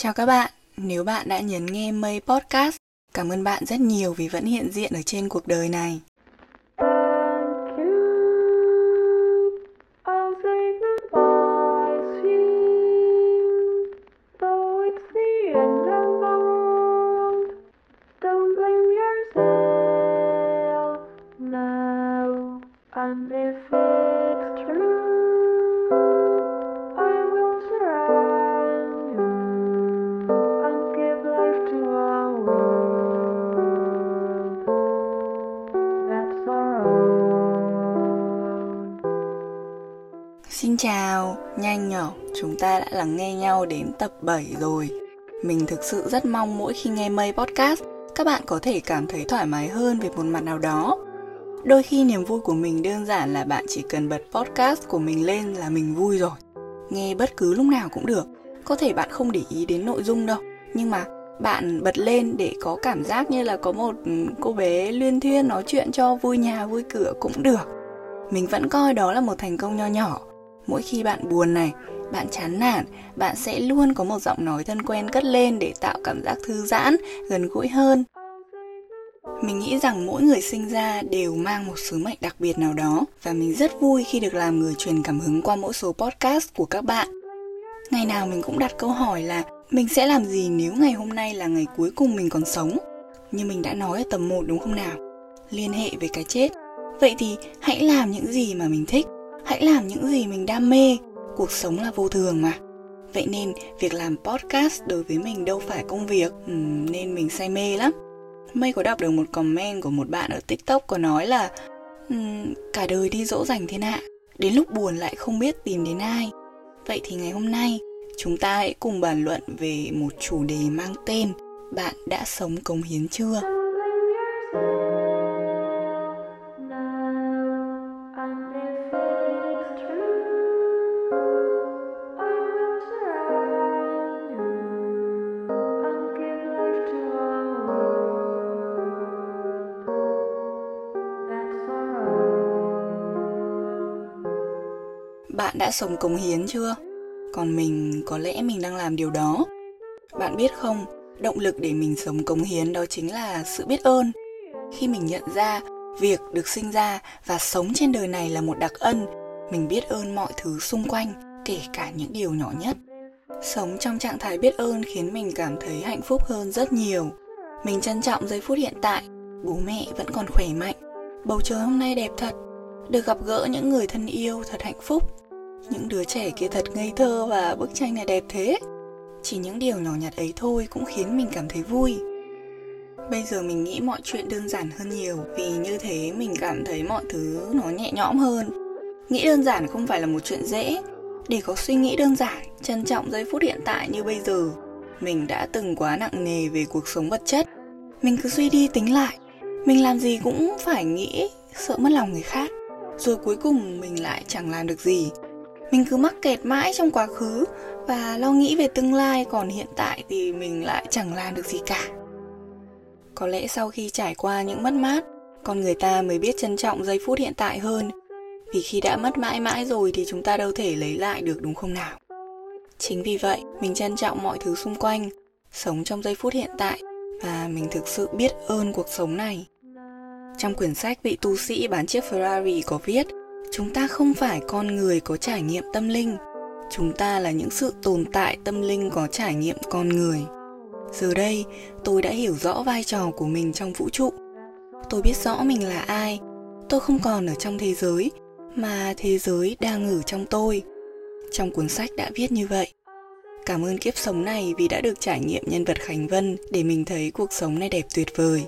Chào các bạn, nếu bạn đã nhấn nghe Mây Podcast, cảm ơn bạn rất nhiều vì vẫn hiện diện ở trên cuộc đời này. Thank you. Chào, nhanh nhở, chúng ta đã lắng nghe nhau đến tập 7 rồi. Mình thực sự rất mong mỗi khi nghe Mây Podcast, các bạn có thể cảm thấy thoải mái hơn về một mặt nào đó. Đôi khi niềm vui của mình đơn giản là bạn chỉ cần bật podcast của mình lên là mình vui rồi. Nghe bất cứ lúc nào cũng được. Có thể bạn không để ý đến nội dung đâu, nhưng mà bạn bật lên để có cảm giác như là có một ừ, cô bé luyên thuyên nói chuyện cho vui nhà vui cửa cũng được. Mình vẫn coi đó là một thành công nho nhỏ. Mỗi khi bạn buồn này, bạn chán nản, bạn sẽ luôn có một giọng nói thân quen cất lên để tạo cảm giác thư giãn, gần gũi hơn. Mình nghĩ rằng mỗi người sinh ra đều mang một sứ mệnh đặc biệt nào đó và mình rất vui khi được làm người truyền cảm hứng qua mỗi số podcast của các bạn. Ngày nào mình cũng đặt câu hỏi là mình sẽ làm gì nếu ngày hôm nay là ngày cuối cùng mình còn sống? Như mình đã nói ở tầm 1 đúng không nào? Liên hệ với cái chết. Vậy thì hãy làm những gì mà mình thích, hãy làm những gì mình đam mê. Cuộc sống là vô thường mà. Vậy nên việc làm podcast đối với mình đâu phải công việc, nên mình say mê lắm. Mây có đọc được một comment của một bạn ở TikTok có nói là cả đời đi dỗ dành thiên hạ, đến lúc buồn lại không biết tìm đến ai. Vậy thì ngày hôm nay chúng ta hãy cùng bàn luận về một chủ đề mang tên Bạn đã sống cống hiến chưa? Bạn đã sống cống hiến chưa? Còn mình có lẽ mình đang làm điều đó. Bạn biết không, động lực để mình sống cống hiến đó chính là sự biết ơn. Khi mình nhận ra việc được sinh ra và sống trên đời này là một đặc ân, mình biết ơn mọi thứ xung quanh, kể cả những điều nhỏ nhất. Sống trong trạng thái biết ơn khiến mình cảm thấy hạnh phúc hơn rất nhiều. Mình trân trọng giây phút hiện tại, bố mẹ vẫn còn khỏe mạnh, bầu trời hôm nay đẹp thật, được gặp gỡ những người thân yêu thật hạnh phúc. Những đứa trẻ kia thật ngây thơ và bức tranh này đẹp thế. Chỉ những điều nhỏ nhặt ấy thôi cũng khiến mình cảm thấy vui. Bây giờ mình nghĩ mọi chuyện đơn giản hơn nhiều vì như thế mình cảm thấy mọi thứ nó nhẹ nhõm hơn. Nghĩ đơn giản không phải là một chuyện dễ. Để có suy nghĩ đơn giản, trân trọng giây phút hiện tại như bây giờ, mình đã từng quá nặng nề về cuộc sống vật chất. Mình cứ suy đi tính lại, mình làm gì cũng phải nghĩ sợ mất lòng người khác. Rồi cuối cùng mình lại chẳng làm được gì mình cứ mắc kẹt mãi trong quá khứ và lo nghĩ về tương lai, còn hiện tại thì mình lại chẳng làm được gì cả. Có lẽ sau khi trải qua những mất mát, con người ta mới biết trân trọng giây phút hiện tại hơn. Vì khi đã mất mãi mãi rồi thì chúng ta đâu thể lấy lại được đúng không nào? Chính vì vậy, mình trân trọng mọi thứ xung quanh, sống trong giây phút hiện tại và mình thực sự biết ơn cuộc sống này. Trong quyển sách vị tu sĩ bán chiếc ferrari có viết chúng ta không phải con người có trải nghiệm tâm linh. Chúng ta là những sự tồn tại tâm linh có trải nghiệm con người. Giờ đây, tôi đã hiểu rõ vai trò của mình trong vũ trụ. Tôi biết rõ mình là ai. Tôi không còn ở trong thế giới, mà thế giới đang ở trong tôi. Trong cuốn sách đã viết như vậy. Cảm ơn kiếp sống này vì đã được trải nghiệm nhân vật khánh vân để mình thấy cuộc sống này đẹp tuyệt vời.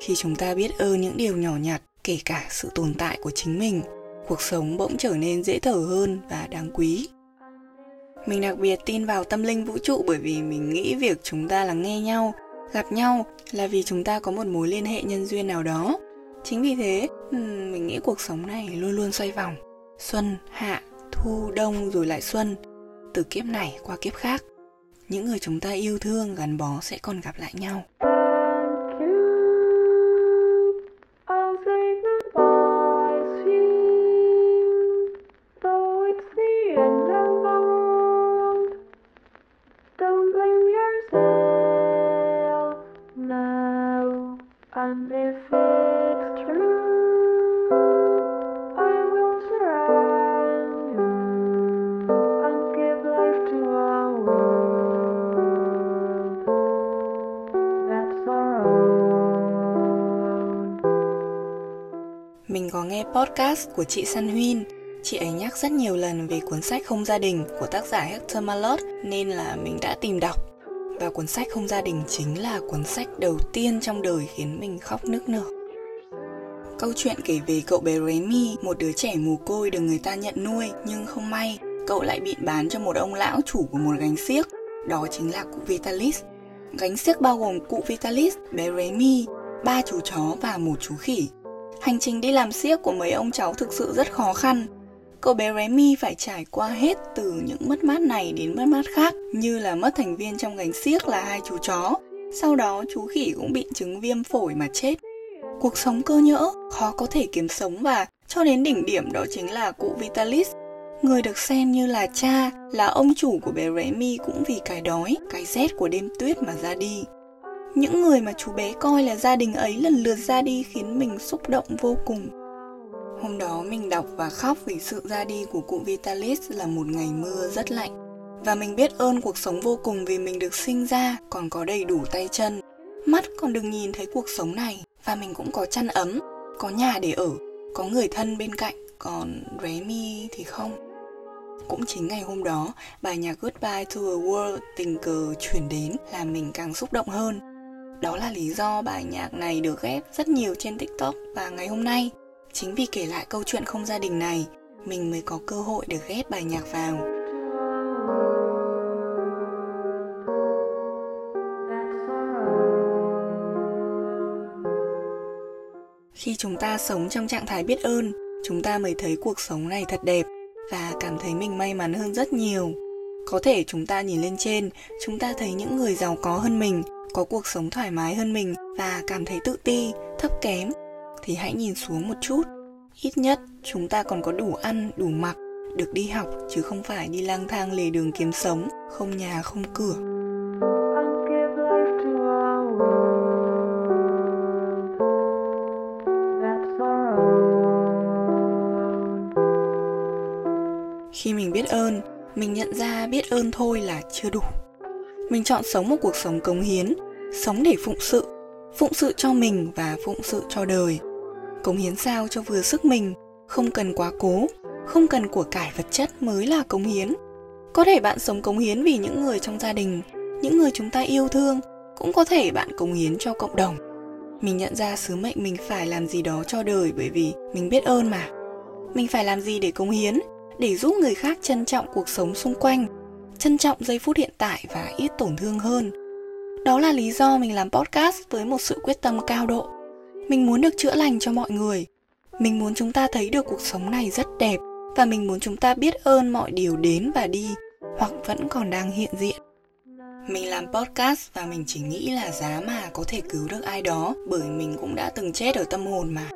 Khi chúng ta biết ơn những điều nhỏ nhặt, kể cả sự tồn tại của chính mình cuộc sống bỗng trở nên dễ thở hơn và đáng quý. Mình đặc biệt tin vào tâm linh vũ trụ bởi vì mình nghĩ việc chúng ta lắng nghe nhau, gặp nhau là vì chúng ta có một mối liên hệ nhân duyên nào đó. Chính vì thế mình nghĩ cuộc sống này luôn luôn xoay vòng. Xuân, hạ, thu, đông rồi lại xuân. Từ kiếp này qua kiếp khác, những người chúng ta yêu thương gắn bó sẽ còn gặp lại nhau. Có nghe podcast của chị San Huyên. Chị ấy nhắc rất nhiều lần về cuốn sách Không gia đình của tác giả Hector Malott nên là mình đã tìm đọc. Và cuốn sách Không gia đình chính là cuốn sách đầu tiên trong đời khiến mình khóc nức nở. Câu chuyện kể về cậu bé Remy, một đứa trẻ mồ côi được người ta nhận nuôi nhưng không may, cậu lại bị bán cho một ông lão chủ của một gánh xiếc, đó chính là cụ Vitalis. Gánh xiếc bao gồm cụ Vitalis, bé Remy, ba chú chó và một chú khỉ. Hành trình đi làm siếc của mấy ông cháu thực sự rất khó khăn. Cậu bé Remy phải trải qua hết từ những mất mát này đến mất mát khác như là mất thành viên trong gánh siếc là hai chú chó. Sau đó chú khỉ cũng bị chứng viêm phổi mà chết. Cuộc sống cơ nhỡ, khó có thể kiếm sống và cho đến đỉnh điểm đó chính là cụ Vitalis. Người được xem như là cha, là ông chủ của bé Remy cũng vì cái đói, cái rét của đêm tuyết mà ra đi. Những người mà chú bé coi là gia đình ấy lần lượt ra đi khiến mình xúc động vô cùng. Hôm đó mình đọc và khóc vì sự ra đi của cụ Vitalis là một ngày mưa rất lạnh. Và mình biết ơn cuộc sống vô cùng vì mình được sinh ra, còn có đầy đủ tay chân. Mắt còn được nhìn thấy cuộc sống này, và mình cũng có chăn ấm, có nhà để ở, có người thân bên cạnh, còn Remy thì không. Cũng chính ngày hôm đó, bài nhạc Goodbye to a World tình cờ chuyển đến làm mình càng xúc động hơn. Đó là lý do bài nhạc này được ghép rất nhiều trên TikTok và ngày hôm nay, chính vì kể lại câu chuyện không gia đình này, mình mới có cơ hội được ghép bài nhạc vào. Khi chúng ta sống trong trạng thái biết ơn, chúng ta mới thấy cuộc sống này thật đẹp và cảm thấy mình may mắn hơn rất nhiều. Có thể chúng ta nhìn lên trên, chúng ta thấy những người giàu có hơn mình, có cuộc sống thoải mái hơn mình và cảm thấy tự ti, thấp kém thì hãy nhìn xuống một chút. Ít nhất chúng ta còn có đủ ăn, đủ mặc, được đi học chứ không phải đi lang thang lề đường kiếm sống, không nhà không cửa. Khi mình biết ơn, mình nhận ra biết ơn thôi là chưa đủ. Mình chọn sống một cuộc sống cống hiến, sống để phụng sự, phụng sự cho mình và phụng sự cho đời. Cống hiến sao cho vừa sức mình, không cần quá cố, không cần của cải vật chất mới là cống hiến. Có thể bạn sống cống hiến vì những người trong gia đình, những người chúng ta yêu thương, cũng có thể bạn cống hiến cho cộng đồng. Mình nhận ra sứ mệnh mình phải làm gì đó cho đời bởi vì mình biết ơn mà. Mình phải làm gì để cống hiến, để giúp người khác trân trọng cuộc sống xung quanh, trân trọng giây phút hiện tại và ít tổn thương hơn. Đó là lý do mình làm podcast với một sự quyết tâm cao độ. Mình muốn được chữa lành cho mọi người. Mình muốn chúng ta thấy được cuộc sống này rất đẹp và mình muốn chúng ta biết ơn mọi điều đến và đi hoặc vẫn còn đang hiện diện. Mình làm podcast và mình chỉ nghĩ là giá mà có thể cứu được ai đó bởi mình cũng đã từng chết ở tâm hồn mà.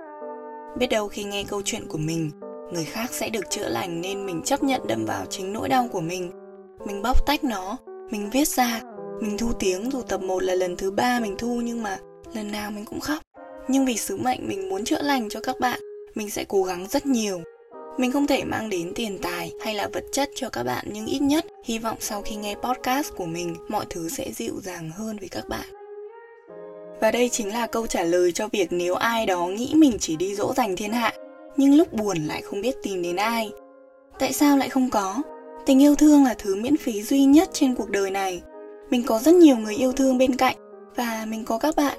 Biết đâu khi nghe câu chuyện của mình, người khác sẽ được chữa lành nên mình chấp nhận đâm vào chính nỗi đau của mình. Mình bóc tách nó, mình viết ra, mình thu tiếng dù tập 1 là lần thứ ba mình thu nhưng mà lần nào mình cũng khóc. Nhưng vì sứ mệnh mình muốn chữa lành cho các bạn, mình sẽ cố gắng rất nhiều. Mình không thể mang đến tiền tài hay là vật chất cho các bạn nhưng ít nhất hy vọng sau khi nghe podcast của mình mọi thứ sẽ dịu dàng hơn với các bạn. Và đây chính là câu trả lời cho việc nếu ai đó nghĩ mình chỉ đi dỗ dành thiên hạ, nhưng lúc buồn lại không biết tìm đến ai. Tại sao lại không có? Tình yêu thương là thứ miễn phí duy nhất trên cuộc đời này. Mình có rất nhiều người yêu thương bên cạnh và mình có các bạn.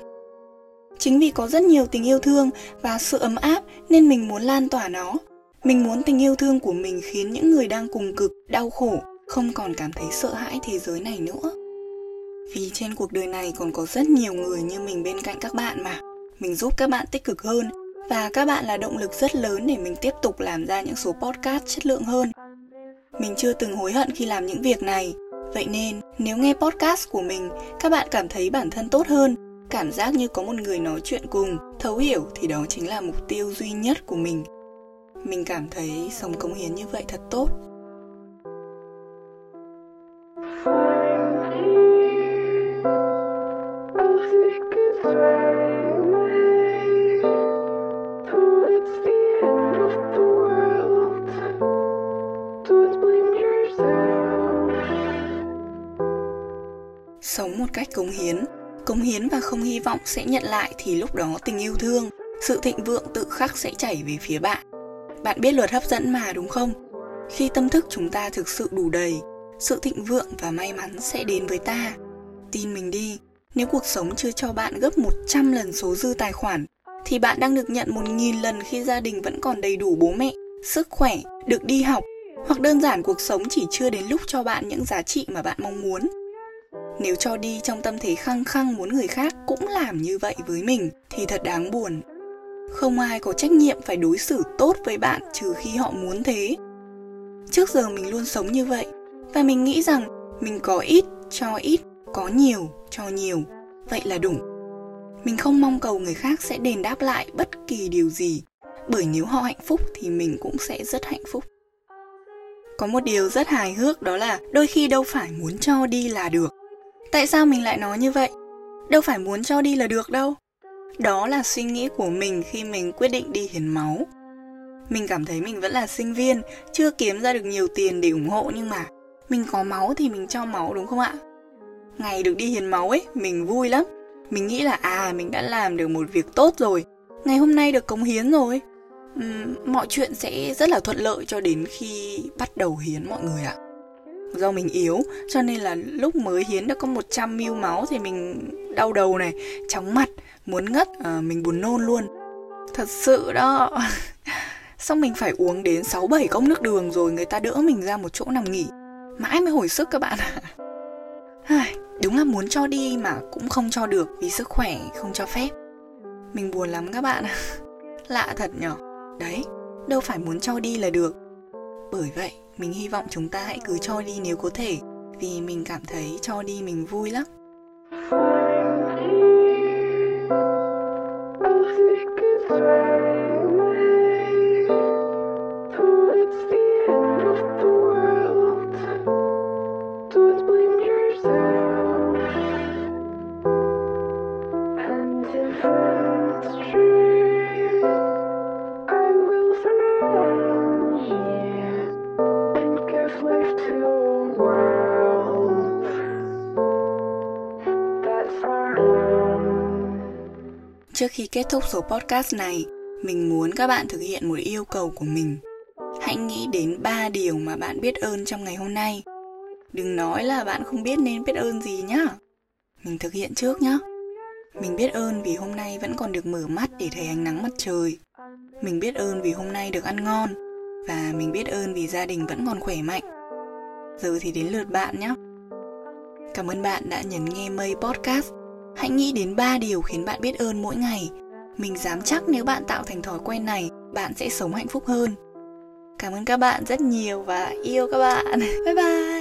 Chính vì có rất nhiều tình yêu thương và sự ấm áp nên mình muốn lan tỏa nó. Mình muốn tình yêu thương của mình khiến những người đang cùng cực, đau khổ không còn cảm thấy sợ hãi thế giới này nữa. Vì trên cuộc đời này còn có rất nhiều người như mình bên cạnh các bạn mà. Mình giúp các bạn tích cực hơn và các bạn là động lực rất lớn để mình tiếp tục làm ra những số podcast chất lượng hơn. Mình chưa từng hối hận khi làm những việc này. Vậy nên, nếu nghe podcast của mình, các bạn cảm thấy bản thân tốt hơn, cảm giác như có một người nói chuyện cùng, thấu hiểu thì đó chính là mục tiêu duy nhất của mình. Mình cảm thấy sống cống hiến như vậy thật tốt. Một cách cống hiến, cống hiến và không hy vọng sẽ nhận lại thì lúc đó tình yêu thương sự thịnh vượng tự khắc sẽ chảy về phía bạn. Bạn biết luật hấp dẫn mà đúng không? Khi tâm thức chúng ta thực sự đủ đầy, sự thịnh vượng và may mắn sẽ đến với ta. Tin mình đi, nếu cuộc sống chưa cho bạn gấp 100 lần số dư tài khoản, thì bạn đang được nhận 1.000 lần khi gia đình vẫn còn đầy đủ bố mẹ, sức khỏe, được đi học, hoặc đơn giản cuộc sống chỉ chưa đến lúc cho bạn những giá trị mà bạn mong muốn. Nếu cho đi trong tâm thế khăng khăng muốn người khác cũng làm như vậy với mình thì thật đáng buồn. Không ai có trách nhiệm phải đối xử tốt với bạn trừ khi họ muốn thế. Trước giờ mình luôn sống như vậy và mình nghĩ rằng mình có ít cho ít, có nhiều cho nhiều, vậy là đủ. Mình không mong cầu người khác sẽ đền đáp lại bất kỳ điều gì, bởi nếu họ hạnh phúc thì mình cũng sẽ rất hạnh phúc. Có một điều rất hài hước đó là đôi khi đâu phải muốn cho đi là được. Tại sao mình lại nói như vậy? Đâu phải muốn cho đi là được đâu. Đó là suy nghĩ của mình khi mình quyết định đi hiến máu. Mình cảm thấy mình vẫn là sinh viên, chưa kiếm ra được nhiều tiền để ủng hộ nhưng mà mình có máu thì mình cho máu đúng không ạ? Ngày được đi hiến máu ấy, mình vui lắm. Mình nghĩ là à mình đã làm được một việc tốt rồi. Ngày hôm nay được cống hiến rồi. Uhm, mọi chuyện sẽ rất là thuận lợi cho đến khi bắt đầu hiến mọi người ạ. Do mình yếu cho nên là lúc mới hiến được có 100 ml máu thì mình đau đầu này, chóng mặt, muốn ngất, à, mình buồn nôn luôn. Thật sự đó. Xong mình phải uống đến 6-7 cốc nước đường rồi người ta đỡ mình ra một chỗ nằm nghỉ. Mãi mới hồi sức các bạn ạ. Đúng là muốn cho đi mà cũng không cho được vì sức khỏe không cho phép. Mình buồn lắm các bạn ạ. Lạ thật nhở. Đấy, đâu phải muốn cho đi là được. Bởi vậy, mình hy vọng chúng ta hãy cứ cho đi nếu có thể vì mình cảm thấy cho đi mình vui lắm. Trước khi kết thúc số podcast này, mình muốn các bạn thực hiện một yêu cầu của mình. Hãy nghĩ đến 3 điều mà bạn biết ơn trong ngày hôm nay. Đừng nói là bạn không biết nên biết ơn gì nhá. Mình thực hiện trước nhá. Mình biết ơn vì hôm nay vẫn còn được mở mắt để thấy ánh nắng mặt trời. Mình biết ơn vì hôm nay được ăn ngon và mình biết ơn vì gia đình vẫn còn khỏe mạnh. Giờ thì đến lượt bạn nhé. Cảm ơn bạn đã nhấn nghe mây podcast Hãy nghĩ đến 3 điều khiến bạn biết ơn mỗi ngày. Mình dám chắc nếu bạn tạo thành thói quen này, bạn sẽ sống hạnh phúc hơn. Cảm ơn các bạn rất nhiều và yêu các bạn. Bye bye.